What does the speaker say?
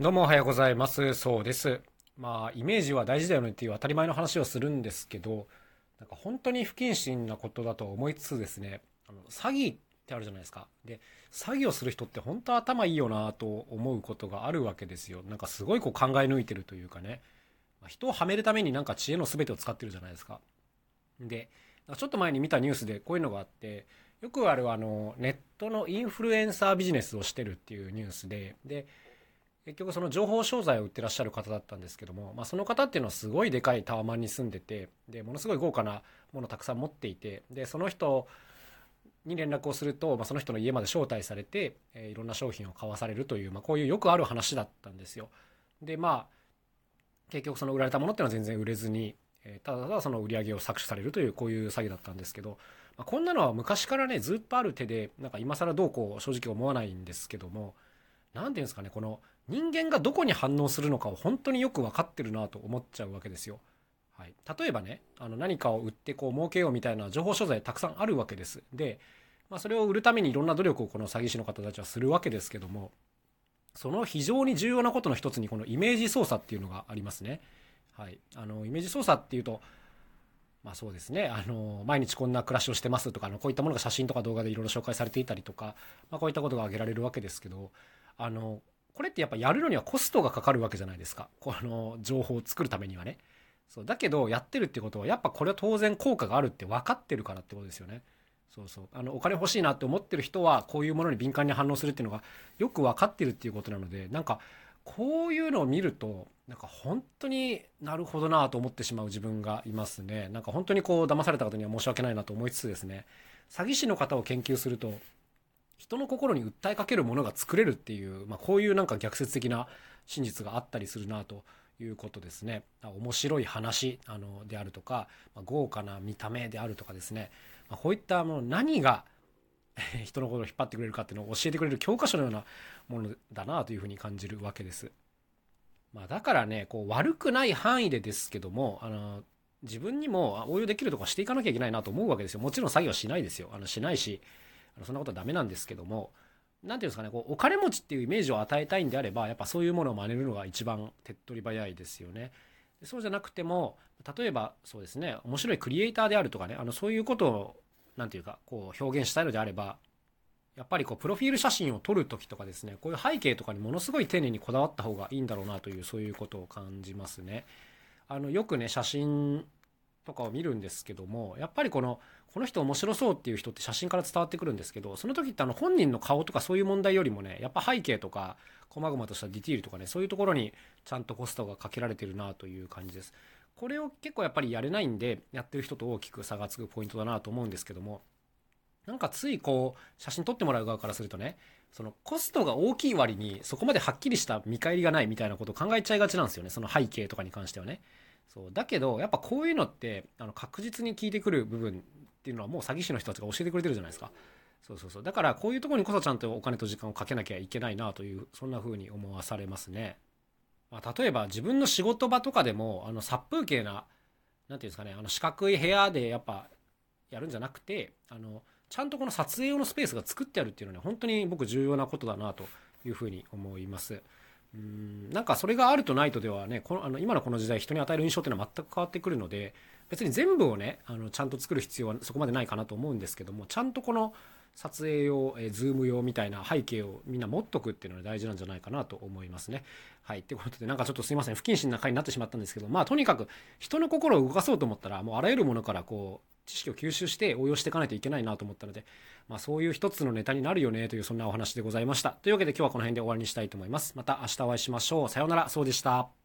どうもおはようございます。そうです。まあ、イメージは大事だよねっていう当たり前の話をするんですけど、なんか本当に不謹慎なことだと思いつつですね、あの詐欺ってあるじゃないですか。で、詐欺をする人って本当頭いいよなと思うことがあるわけですよ。なんかすごいこう考え抜いてるというかね、まあ、人をはめるためになんか知恵の全てを使ってるじゃないですか。で、ちょっと前に見たニュースでこういうのがあって、よくあるあのネットのインフルエンサービジネスをしてるっていうニュースで、で、結局その情報商材を売ってらっしゃる方だったんですけども、まあ、その方っていうのはすごいでかいタワマンに住んでてでものすごい豪華なものをたくさん持っていてでその人に連絡をすると、まあ、その人の家まで招待されて、えー、いろんな商品を買わされるという、まあ、こういうよくある話だったんですよ。でまあ結局その売られたものっていうのは全然売れずに、えー、ただただその売り上げを搾取されるというこういう詐欺だったんですけど、まあ、こんなのは昔からねずっとある手でなんか今更どうこう正直思わないんですけども何て言うんですかねこの人間がどこに反応するのかを本当によく分かってるなと思っちゃうわけですよ。はい、例えばねあの何かを売ってこう儲けようみたいな情報商材たくさんあるわけです。で、まあ、それを売るためにいろんな努力をこの詐欺師の方たちはするわけですけどもその非常に重要なことの一つにこのイメージ操作っていうのがありますね。はい、あのイメージ操作っていうとまあそうですね。あの、毎日こんな暮らしをしてますとか、あの、こういったものが写真とか動画でいろいろ紹介されていたりとか、まあこういったことが挙げられるわけですけど、あの、これってやっぱやるのにはコストがかかるわけじゃないですか。この情報を作るためにはね。そう。だけど、やってるってことは、やっぱこれは当然効果があるって分かってるからってことですよね。そうそう。あの、お金欲しいなって思ってる人は、こういうものに敏感に反応するっていうのがよく分かってるっていうことなので、なんか、こういうのを見ると、なんか本当になるほどなと思ってしまう自分がいますね。なんか本当にこう騙された方には申し訳ないなと思いつつですね、詐欺師の方を研究すると、人の心に訴えかけるものが作れるっていう、まあ、こういうなんか逆説的な真実があったりするなということですね。面白い話あのであるとか、まあ、豪華な見た目であるとかですね、まあ、こういったもの何が 人のことを引っ張ってくれるかっていうのを教えてくれる教科書のようなものだなというふうに感じるわけです。まあ、だからねこう悪くない範囲でですけどもあの自分にも応用できるとかしていかなきゃいけないなと思うわけですよ。もちろん作業しないですよ。あのしないしそんなことはダメなんですけども何ていうんですかねこうお金持ちっていうイメージを与えたいんであればやっぱそういうものを真似るのが一番手っ取り早いですよね。そうじゃなくても例えばそうですね面白いクリエイターであるとかねあのそういうことを何て言うかこう表現したいのであればやっぱりこうプロフィール写真を撮る時とかですねこういう背景とかにものすごい丁寧にこだわった方がいいんだろうなというそういうことを感じますね。あのよくね写真とかを見るんですけどもやっぱりこのこの人面白そうっていう人って写真から伝わってくるんですけどその時ってあの本人の顔とかそういう問題よりもねやっぱ背景とか細々としたディティールとかねそういうところにちゃんとコストがかけられてるなという感じです。これを結構やっぱりやれないんでやってる人と大きく差がつくポイントだなと思うんですけどもなんかついこう写真撮ってもらう側からするとねそのコストが大きい割にそこまではっきりした見返りがないみたいなことを考えちゃいがちなんですよねその背景とかに関してはね。そうだけどやっぱこういうのってあの確実に効いてくる部分っていうのはもう詐欺師の人たちが教えてくれてるじゃないですか。そうそうそう。だからこういうとこにこそちゃんとお金と時間をかけなきゃいけないなというそんな風に思わされますね、まあ、例えば自分の仕事場とかでもあの殺風景な何て言うんですかねあの四角い部屋でやっぱやるんじゃなくてあのちゃんとこの撮影用のスペースが作ってあるっていうのはね本当に僕重要なことだなというふうに思います。うんなんかそれがあるとないとではねこのあの今のこの時代人に与える印象っていうのは全く変わってくるので別に全部をねあのちゃんと作る必要はそこまでないかなと思うんですけどもちゃんとこの撮影用、えー、ズーム用みたいな背景をみんな持っとくっていうのが大事なんじゃないかなと思いますね。はい。ってことで、なんかちょっとすいません。不謹慎な回になってしまったんですけど、まあとにかく人の心を動かそうと思ったら、もうあらゆるものからこう、知識を吸収して応用していかないといけないなと思ったので、まあ、そういう一つのネタになるよねというそんなお話でございました。というわけで今日はこの辺で終わりにしたいと思います。また明日お会いしましょう。さようなら。そうでした。